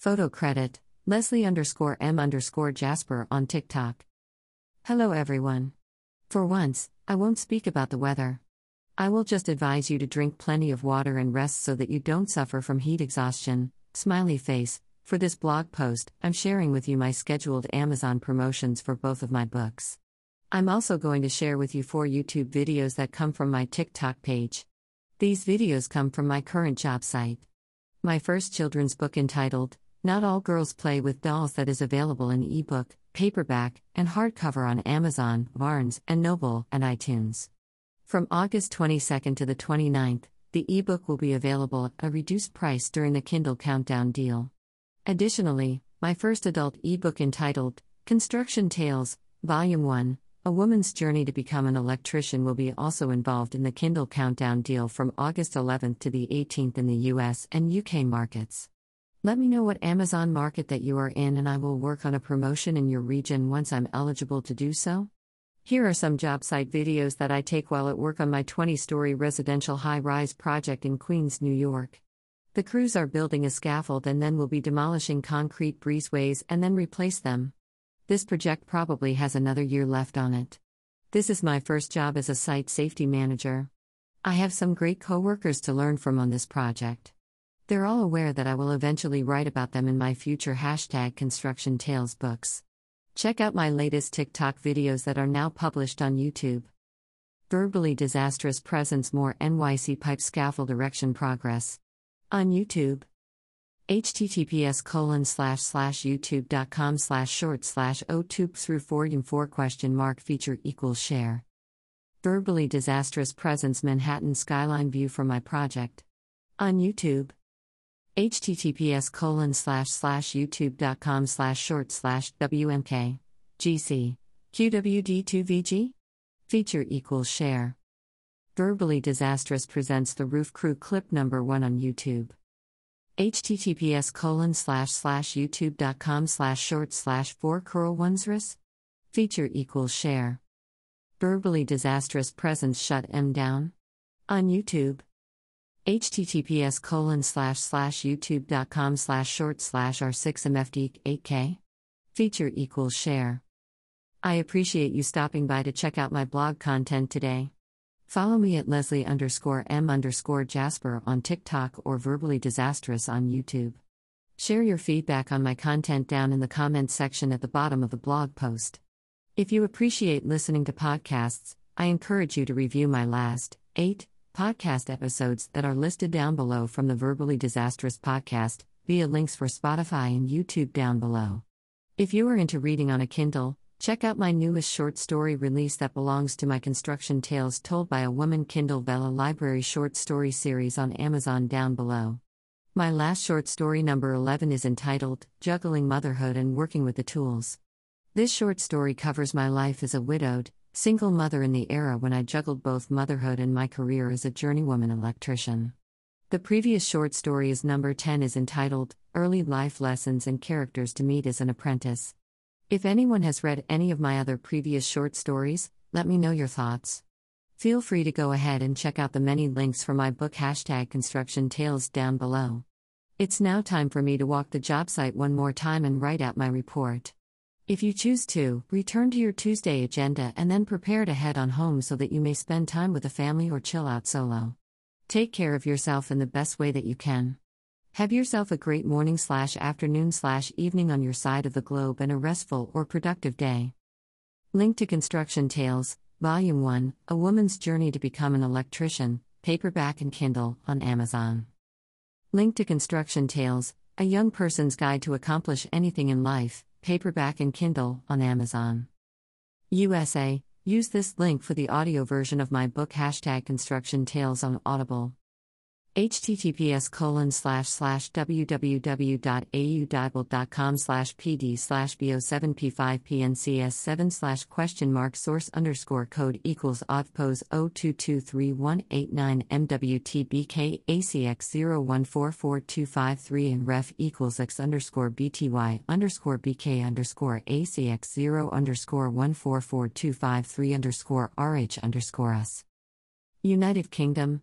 Photo credit Leslie underscore M underscore Jasper on TikTok. Hello everyone. For once, I won't speak about the weather. I will just advise you to drink plenty of water and rest so that you don't suffer from heat exhaustion. Smiley face. For this blog post, I'm sharing with you my scheduled Amazon promotions for both of my books. I'm also going to share with you four YouTube videos that come from my TikTok page. These videos come from my current job site. My first children's book entitled, Not All Girls Play with Dolls, that is available in ebook, paperback, and hardcover on Amazon, Barnes and Noble, and iTunes. From August 22nd to the 29th, the ebook will be available at a reduced price during the Kindle Countdown deal. Additionally, my first adult ebook entitled Construction Tales, Volume 1, A Woman's Journey to Become an Electrician will be also involved in the Kindle Countdown deal from August 11th to the 18th in the US and UK markets. Let me know what Amazon market that you are in and I will work on a promotion in your region once I'm eligible to do so. Here are some job site videos that I take while at work on my 20 story residential high rise project in Queens, New York. The crews are building a scaffold and then will be demolishing concrete breezeways and then replace them. This project probably has another year left on it. This is my first job as a site safety manager. I have some great coworkers to learn from on this project. They're all aware that I will eventually write about them in my future hashtag construction tales books. Check out my latest TikTok videos that are now published on YouTube. Verbally disastrous presents more NYC pipe scaffold erection progress. On YouTube. https colon slash slash youtube.com slash short slash otube through 4 4 question mark feature equals share. Verbally disastrous presents Manhattan skyline view for my project. On YouTube. Https colon slash slash youtube.com slash short slash wmk. GC. QWD2VG? Feature equals share. Verbally Disastrous presents the Roof Crew clip number one on YouTube. https colon slash slash youtube.com slash short slash 4 curl onesris? Feature equals share. Verbally Disastrous presents shut M down? On YouTube. Https colon slash slash youtube.com slash short slash r6mfd 8k? Feature equals share. I appreciate you stopping by to check out my blog content today. Follow me at Leslie underscore M underscore Jasper on TikTok or Verbally Disastrous on YouTube. Share your feedback on my content down in the comments section at the bottom of the blog post. If you appreciate listening to podcasts, I encourage you to review my last eight podcast episodes that are listed down below from the Verbally Disastrous podcast via links for Spotify and YouTube down below. If you are into reading on a Kindle, Check out my newest short story release that belongs to my Construction Tales Told by a Woman Kindle Vella Library short story series on Amazon down below. My last short story, number 11, is entitled Juggling Motherhood and Working with the Tools. This short story covers my life as a widowed, single mother in the era when I juggled both motherhood and my career as a journeywoman electrician. The previous short story is number 10 is entitled Early Life Lessons and Characters to Meet as an Apprentice. If anyone has read any of my other previous short stories, let me know your thoughts. Feel free to go ahead and check out the many links for my book hashtag construction tales down below. It's now time for me to walk the job site one more time and write out my report. If you choose to, return to your Tuesday agenda and then prepare to head on home so that you may spend time with the family or chill out solo. Take care of yourself in the best way that you can. Have yourself a great morning slash afternoon slash evening on your side of the globe and a restful or productive day. Link to Construction Tales, Volume 1 A Woman's Journey to Become an Electrician, paperback and Kindle, on Amazon. Link to Construction Tales, A Young Person's Guide to Accomplish Anything in Life, paperback and Kindle, on Amazon. USA, use this link for the audio version of my book hashtag Construction Tales on Audible https colon slash slash www.audible.com slash pd slash bo7p5pncs7 slash question mark source underscore code equals oddpose 0223189 mwtbk acx 0144253 and ref equals x underscore bty underscore bk underscore acx 0 underscore 144253 underscore rh underscore us. United Kingdom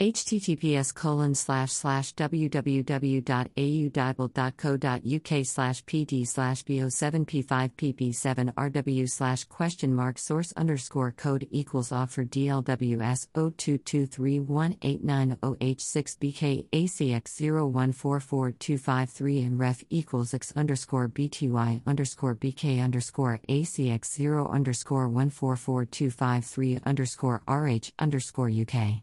Https colon slash slash www.audible.co.uk slash pd slash bo7p5pp7rw slash question mark source underscore code equals offer dlws 02231890h6bk acx0144253 and ref equals x underscore bty underscore bk underscore acx0 underscore 144253 underscore rh underscore uk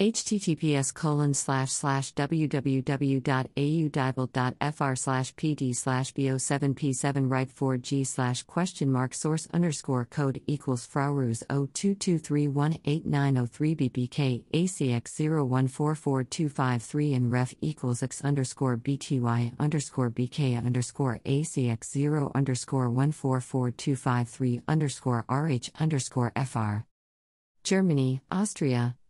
https colon slash slash www.audible.fr slash pd slash bo7p7 right 4g slash question mark source underscore code equals fraurus 02231890 bbk acx0144253 and ref equals x underscore bty underscore bk underscore acx0 underscore 144253 underscore rh underscore fr Germany, Austria,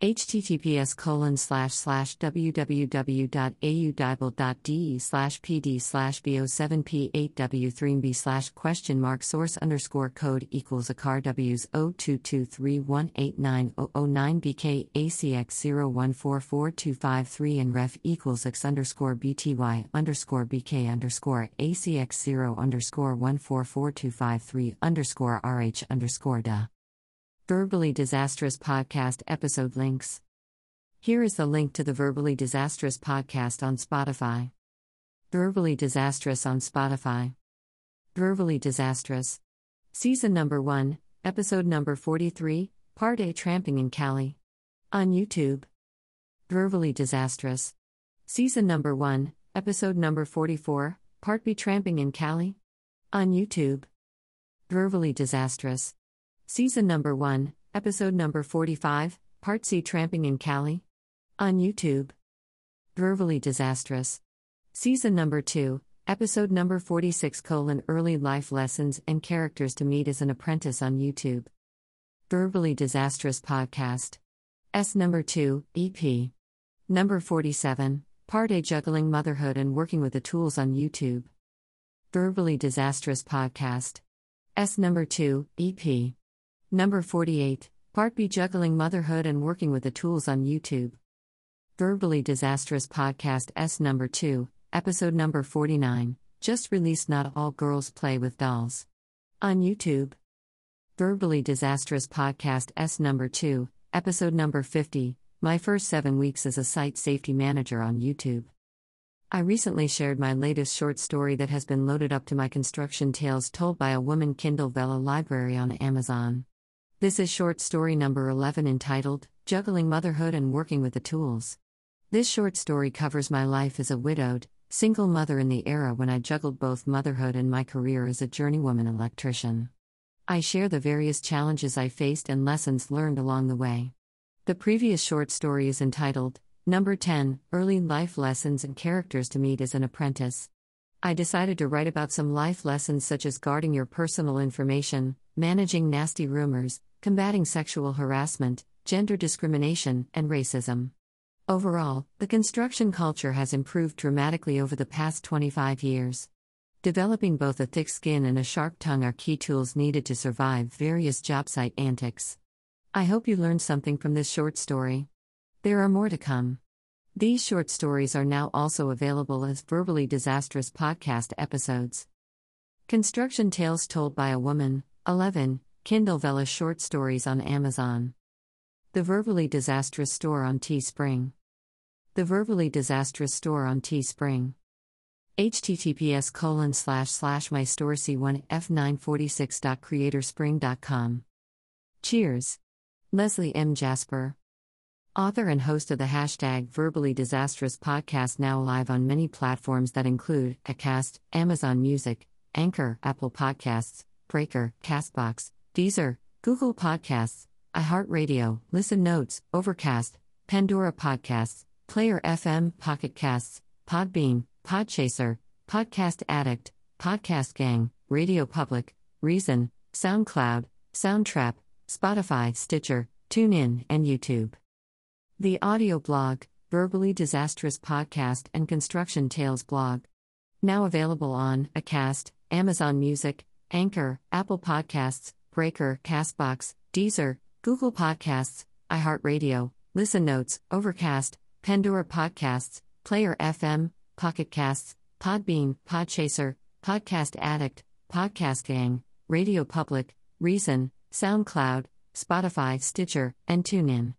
https colon slash slash www.audible.de slash pd slash bo7p8w3b slash question mark source underscore code equals a car w's 0223189009 bk acx0144253 and ref equals x underscore bty underscore bk underscore acx0 underscore 144253 underscore rh underscore da Verbally Disastrous Podcast episode links. Here is the link to the Verbally Disastrous podcast on Spotify. Verbally Disastrous on Spotify. Verbally Disastrous. Season number 1, episode number 43, Part A Tramping in Cali. On YouTube. Verbally Disastrous. Season number 1, episode number 44, Part B Tramping in Cali. On YouTube. Verbally Disastrous. Season number 1, episode number 45, Part C Tramping in Cali. On YouTube. Verbally Disastrous. Season number 2, episode number 46 colon Early Life Lessons and Characters to Meet as an Apprentice on YouTube. Verbally Disastrous Podcast. S number 2, EP. Number 47, Part A Juggling Motherhood and Working with the Tools on YouTube. Verbally Disastrous Podcast. S number 2, EP. Number 48, Part B Juggling Motherhood and Working with the Tools on YouTube. Verbally Disastrous Podcast S Number 2, Episode Number 49, just released Not All Girls Play with Dolls. On YouTube. Verbally Disastrous Podcast S Number 2, Episode Number 50, My First Seven Weeks as a Site Safety Manager on YouTube. I recently shared my latest short story that has been loaded up to my construction tales told by a woman Kindle Vella library on Amazon. This is short story number 11 entitled Juggling Motherhood and Working with the Tools. This short story covers my life as a widowed, single mother in the era when I juggled both motherhood and my career as a journeywoman electrician. I share the various challenges I faced and lessons learned along the way. The previous short story is entitled Number 10 Early Life Lessons and Characters to Meet as an Apprentice. I decided to write about some life lessons such as guarding your personal information, managing nasty rumors, combating sexual harassment, gender discrimination, and racism. Overall, the construction culture has improved dramatically over the past 25 years. Developing both a thick skin and a sharp tongue are key tools needed to survive various job site antics. I hope you learned something from this short story. There are more to come. These short stories are now also available as verbally disastrous podcast episodes. Construction Tales Told by a Woman, 11, Kindle Vella short stories on Amazon. The Verbally Disastrous Store on Teespring. The Verbally Disastrous Store on Teespring. https colon slash slash my store c1 f946.creatorspring.com. Cheers. Leslie M. Jasper. Author and host of the hashtag Verbally Disastrous podcast now live on many platforms that include Acast, Amazon Music, Anchor, Apple Podcasts, Breaker, Castbox, Deezer, Google Podcasts, iHeartRadio, Listen Notes, Overcast, Pandora Podcasts, Player FM, Pocket Casts, Podbean, Podchaser, Podcast Addict, Podcast Gang, Radio Public, Reason, SoundCloud, Soundtrap, Spotify, Stitcher, TuneIn, and YouTube. The audio blog, Verbally Disastrous podcast and Construction Tales blog. Now available on Acast, Amazon Music, Anchor, Apple Podcasts, Breaker, Castbox, Deezer, Google Podcasts, iHeartRadio, Listen Notes, Overcast, Pandora Podcasts, Player FM, Pocket Casts, Podbean, Podchaser, Podcast Addict, Podcast Gang, Radio Public, Reason, SoundCloud, Spotify, Stitcher, and TuneIn.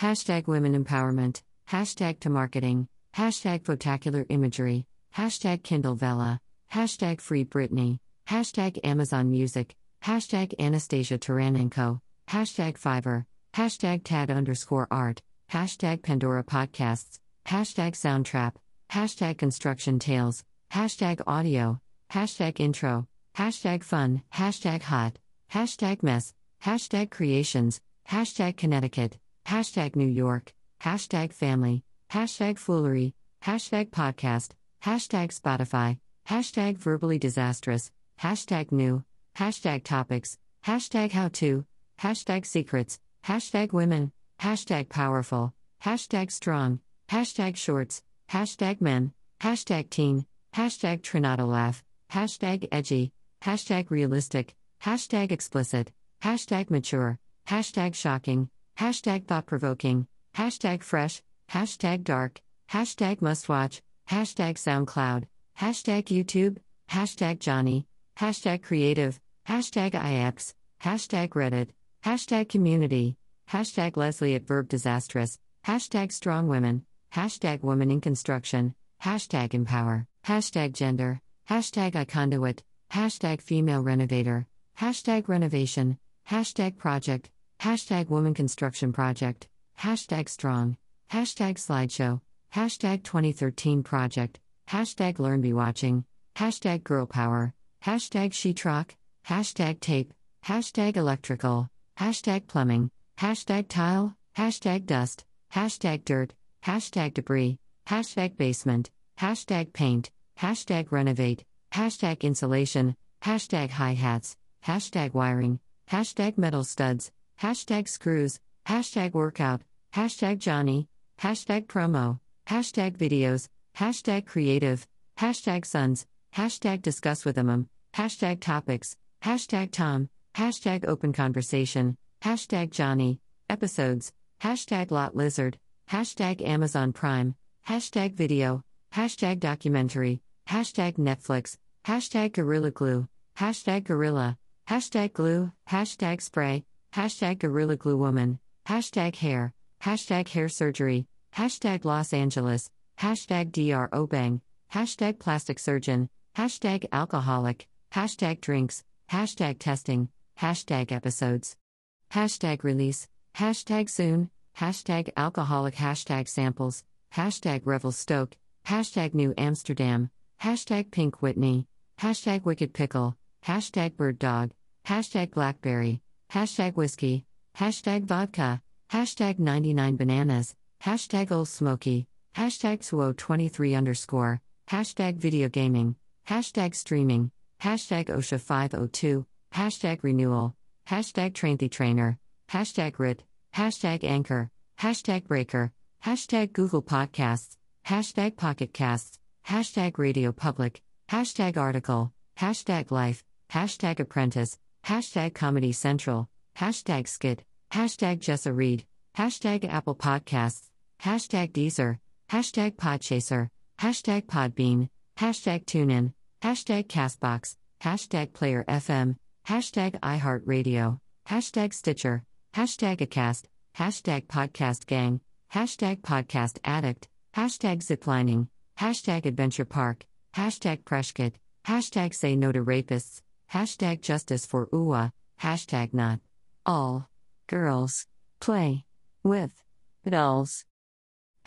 Hashtag Women Empowerment, hashtag to marketing, hashtag Photacular Imagery, hashtag Kindle Vella, hashtag Free Britney, hashtag Amazon Music, hashtag Anastasia Taranenko, hashtag Fiverr, hashtag Tad underscore art, hashtag Pandora Podcasts, hashtag Soundtrap, hashtag Construction Tales, hashtag Audio, hashtag Intro, hashtag Fun, hashtag Hot, hashtag Mess, hashtag Creations, hashtag Connecticut, hashtag New York, hashtag Family, hashtag Foolery, hashtag Podcast, hashtag Spotify, hashtag Verbally Disastrous, hashtag New, hashtag Topics, hashtag How To, hashtag Secrets, hashtag Women, hashtag Powerful, hashtag Strong, hashtag Shorts, hashtag Men, hashtag Teen, hashtag Trinata Laugh, hashtag Edgy, hashtag Realistic, hashtag Explicit, hashtag Mature, hashtag Shocking, hashtag Thought Provoking, hashtag Fresh, hashtag Dark, hashtag Mustwatch, hashtag SoundCloud, hashtag YouTube, hashtag Johnny, hashtag Creative, hashtag IX, hashtag Reddit, hashtag Community, hashtag Leslie at Verb Disastrous, hashtag Strong Women, hashtag Woman in Construction, hashtag Empower, hashtag Gender, hashtag iConduit, hashtag Female Renovator, hashtag Renovation, hashtag Project, hashtag Woman Construction Project, hashtag Strong, hashtag Slideshow, hashtag 2013 Project, hashtag LearnBeWatching, hashtag Girl Power, hashtag Sheetrock, hashtag Tape, hashtag Electrical, hashtag Plumbing, hashtag Tile, hashtag Dust, hashtag Dirt, hashtag Debris, hashtag Basement, hashtag Paint, hashtag Renovate, hashtag Insulation, hashtag Hi Hats, hashtag Wiring, hashtag Metal Studs, hashtag Screws, hashtag Workout, hashtag Johnny, hashtag Promo, hashtag Videos, hashtag Creative, hashtag Sons, hashtag Discuss with them, hashtag Topics, hashtag Tom, hashtag Open Conversation, hashtag Johnny, Episodes, hashtag Lot Lizard, hashtag Amazon Prime, hashtag Video, hashtag Documentary, hashtag Netflix, hashtag Gorilla Glue, hashtag Gorilla, hashtag Glue, hashtag Spray, hashtag Gorilla Glue Woman, hashtag Hair, hashtag Hair Surgery, hashtag Los Angeles, hashtag DR Obeng, hashtag Plastic Surgeon, hashtag Alcoholic, hashtag Drinks, hashtag Testing, hashtag Episodes, hashtag Release, hashtag Soon, hashtag Alcoholic, hashtag Samples, hashtag Revelstoke, hashtag New Amsterdam, hashtag Pink Whitney, hashtag Wicked Pickle, hashtag Bird Dog, hashtag Blackberry, hashtag Whiskey, hashtag Vodka, hashtag 99 Bananas, hashtag Old Smoky, hashtag Suo23 underscore, hashtag Video Gaming, hashtag Streaming, hashtag OSHA 502, hashtag Renewal, hashtag Trainthy Trainer, hashtag RIT, hashtag Anchor, hashtag Breaker, hashtag Google Podcasts, hashtag Pocket Casts, hashtag Radio Public, hashtag Article, hashtag Life, hashtag Apprentice, hashtag Comedy Central, hashtag Skit, hashtag Jessa Reed, hashtag Apple Podcasts, hashtag Deezer, hashtag Podchaser, hashtag Podbean, hashtag TuneIn, hashtag Castbox, hashtag Player FM, hashtag iHeartRadio, hashtag Stitcher, hashtag Acast, hashtag Podcast Gang, hashtag Podcast Addict, hashtag Ziplining, hashtag Adventure Park, hashtag Prescott, hashtag Say No to Rapists, hashtag Justice for UWA, hashtag Not. All. Girls. Play. With. Dolls.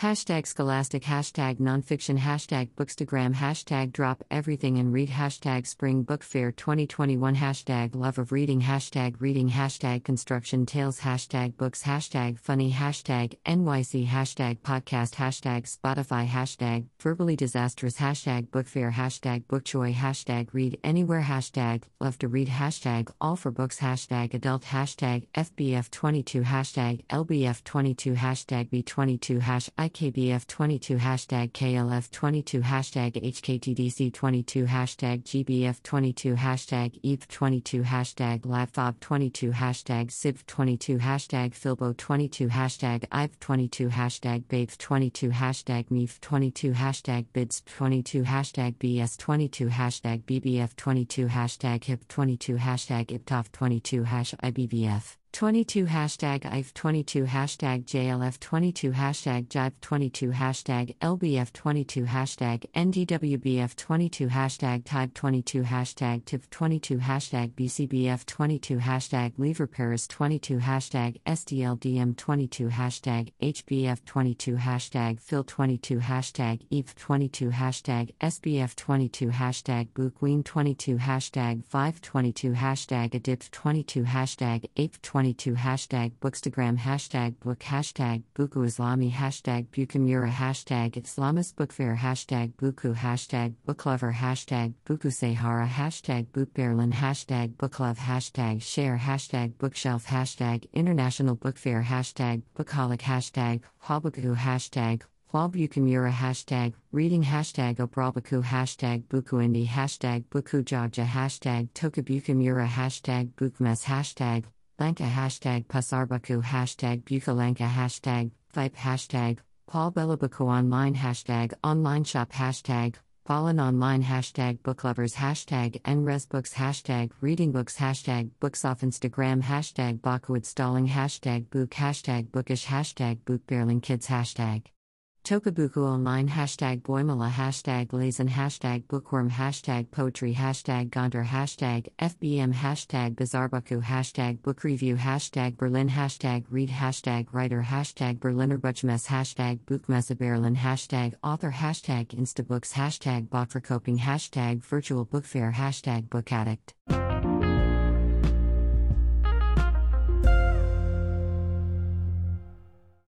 Hashtag scholastic, hashtag nonfiction, hashtag bookstagram, hashtag drop everything and read, hashtag spring book fair 2021, hashtag love of reading, hashtag reading, hashtag construction tales, hashtag books, hashtag funny, hashtag NYC, hashtag podcast, hashtag Spotify, hashtag verbally disastrous, hashtag book fair, hashtag bookjoy, hashtag read anywhere, hashtag love to read, hashtag all for books, hashtag adult, hashtag FBF22, hashtag LBF22, hashtag B22, hash IKBF22 hashtag KLF22 hashtag HKTDC22 hashtag GBF22 hashtag ETH22 hashtag LabFob22 hashtag SIV22 hashtag Filbo22 hashtag IVE22 hashtag BAPE22 hashtag MEF22 hashtag BIDS22 hashtag BS22 hashtag BBF22 hashtag HIP22 hashtag IPTOF22 hash IBBF 22 hashtag IF 22 hashtag JLF 22 hashtag JIVE 22 hashtag LBF 22 hashtag NDWBF 22 hashtag TIBE 22 hashtag TIF 22 hashtag BCBF 22 hashtag Lever Paris 22 hashtag SDLDM 22 hashtag HBF 22 hashtag Phil 22 hashtag EVE 22 hashtag SBF 22 hashtag Bookween 22 hashtag 522 hashtag ADIP 22 hashtag APE 22 22 hashtag bookstagram hashtag book hashtag buku islami hashtag bukamura hashtag islamist book fair hashtag buku hashtag booklover hashtag buku sahara hashtag bookberlin hashtag booklove hashtag share hashtag bookshelf hashtag international book fair hashtag bookholic hashtag habuku hashtag Hualbukamura hashtag, reading hashtag Obrabaku hashtag Bukuindi hashtag bukujaja hashtag Tokabukamura hashtag Bukmes hashtag Lanka hashtag Pasarbaku hashtag Bukalanka hashtag Vipe hashtag Paul Bellabaku online hashtag online shop hashtag Fallen online hashtag booklovers hashtag nresbooks hashtag reading books hashtag books off Instagram hashtag Bakwood stalling hashtag book hashtag bookish hashtag bookbarreling kids hashtag Tokabuku online hashtag Boimala hashtag Lazen hashtag Bookworm hashtag Poetry hashtag Gondar hashtag FBM hashtag Bizarrebuku hashtag Book Review hashtag Berlin hashtag Read hashtag Writer hashtag Berliner Buchmesse hashtag Buchmesse Berlin hashtag Author hashtag Instabooks hashtag Bokverkoping hashtag Virtual Book hashtag Book Addict